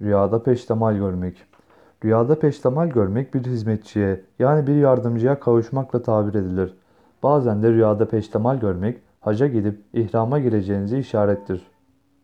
Rüyada peştemal görmek. Rüyada peştemal görmek bir hizmetçiye yani bir yardımcıya kavuşmakla tabir edilir. Bazen de rüyada peştemal görmek haca gidip ihrama gireceğinizi işarettir.